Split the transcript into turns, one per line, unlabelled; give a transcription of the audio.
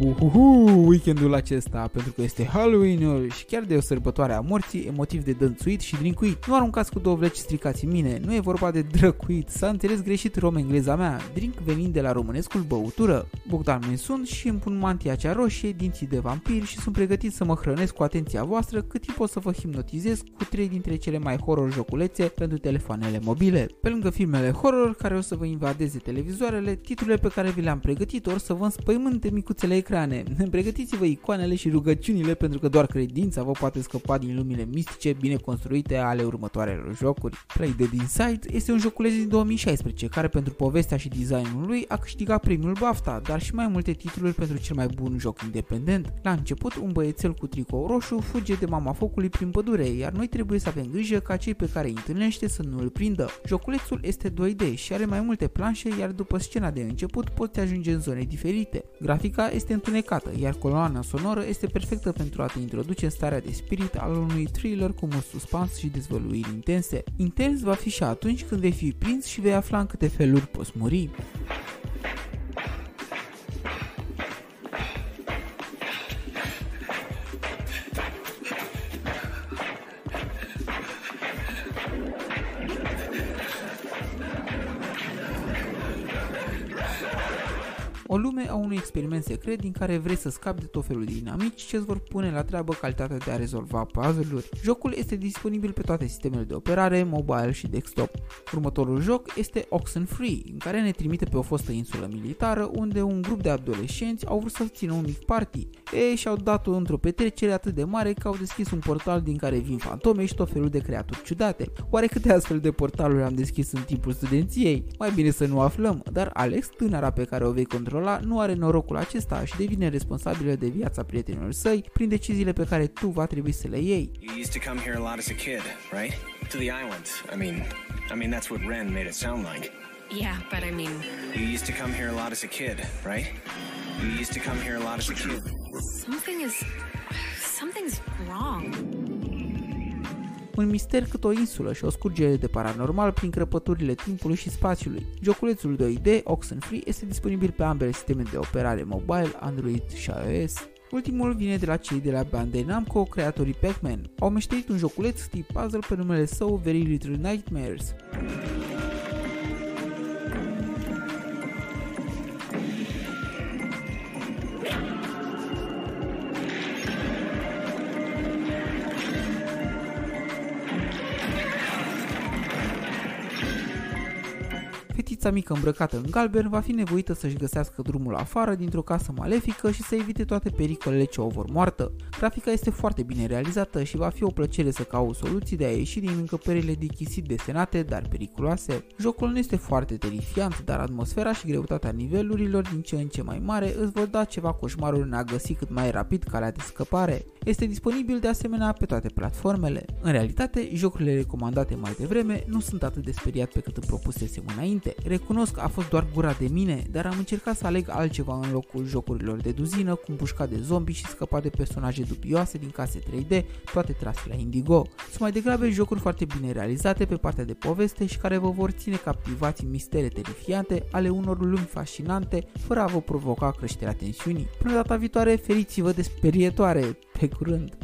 Uhuhu, weekendul acesta, pentru că este Halloween și chiar de o sărbătoare a morții, emotiv de dănțuit și drincuit. Nu aruncați cu două vleci stricați în mine, nu e vorba de drăcuit, s-a înțeles greșit rom-engleza mea, drink venind de la românescul băutură. Bogdan mi sunt și îmi pun mantia cea roșie, dinții de vampir și sunt pregătit să mă hrănesc cu atenția voastră cât timp o să vă hipnotizez cu trei dintre cele mai horror joculețe pentru telefoanele mobile. Pe lângă filmele horror care o să vă invadeze televizoarele, titlurile pe care vi le-am pregătit or să vă înspăimânte micuțele ecrane. Pregătiți-vă icoanele și rugăciunile pentru că doar credința vă poate scăpa din lumile mistice bine construite ale următoarelor jocuri. Play Dead Inside este un joculeț din 2016 care pentru povestea și designul lui a câștigat premiul BAFTA, dar și mai multe titluri pentru cel mai bun joc independent. La început, un băiețel cu tricou roșu fuge de mama focului prin pădure, iar noi trebuie să avem grijă ca cei pe care îi întâlnește să nu îl prindă. Joculețul este 2D și are mai multe planșe, iar după scena de început poți ajunge în zone diferite. Grafica este întunecată, iar coloana sonoră este perfectă pentru a te introduce în starea de spirit al unui thriller cu mult suspans și dezvăluiri intense. Intens va fi și atunci când vei fi prins și vei afla în câte feluri poți muri. O lume a unui experiment secret din care vrei să scapi de tot felul de dinamici ce îți vor pune la treabă calitatea de a rezolva puzzle-uri. Jocul este disponibil pe toate sistemele de operare, mobile și desktop. Următorul joc este Oxenfree, în care ne trimite pe o fostă insulă militară unde un grup de adolescenți au vrut să țină un mic party. Ei și-au dat-o într-o petrecere atât de mare că au deschis un portal din care vin fantome și tot felul de creaturi ciudate. Oare câte astfel de portaluri am deschis în timpul studenției? Mai bine să nu aflăm, dar Alex, tânăra pe care o vei controla, controla nu are norocul acesta și devine responsabilă de viața prietenilor săi prin deciziile pe care tu va trebui să le iei. You used to come here a lot as a kid, right? To the island. I mean, I mean that's what Ren made it sound like. Yeah, but I mean... You used to come here a lot as a kid, right? You used to come here a lot as a kid. Something is... Something's wrong un mister cât o insulă și o scurgere de paranormal prin crăpăturile timpului și spațiului. Joculețul 2D Oxenfree este disponibil pe ambele sisteme de operare mobile, Android și iOS. Ultimul vine de la cei de la Bandai Namco, creatorii Pac-Man. Au meșterit un joculeț tip puzzle pe numele său Very Little Nightmares. Fetița mică îmbrăcată în galben va fi nevoită să-și găsească drumul afară dintr-o casă malefică și să evite toate pericolele ce o vor moartă. Grafica este foarte bine realizată și va fi o plăcere să cauți soluții de a ieși din încăperile de chisit desenate, dar periculoase. Jocul nu este foarte terifiant, dar atmosfera și greutatea nivelurilor din ce în ce mai mare îți vor da ceva coșmaruri în a găsi cât mai rapid calea de scăpare. Este disponibil de asemenea pe toate platformele. În realitate, jocurile recomandate mai devreme nu sunt atât de speriat pe cât îmi propusesem înainte. Recunosc, a fost doar gura de mine, dar am încercat să aleg altceva în locul jocurilor de duzină, cum pușca de zombie și scăpa de personaje dubioase din case 3D, toate trase la Indigo. Sunt mai degrabă jocuri foarte bine realizate pe partea de poveste și care vă vor ține captivați în mistere terifiante ale unor lumi fascinante, fără a vă provoca creșterea tensiunii. Până data viitoare, feriți-vă de sperietoare! Pe curând!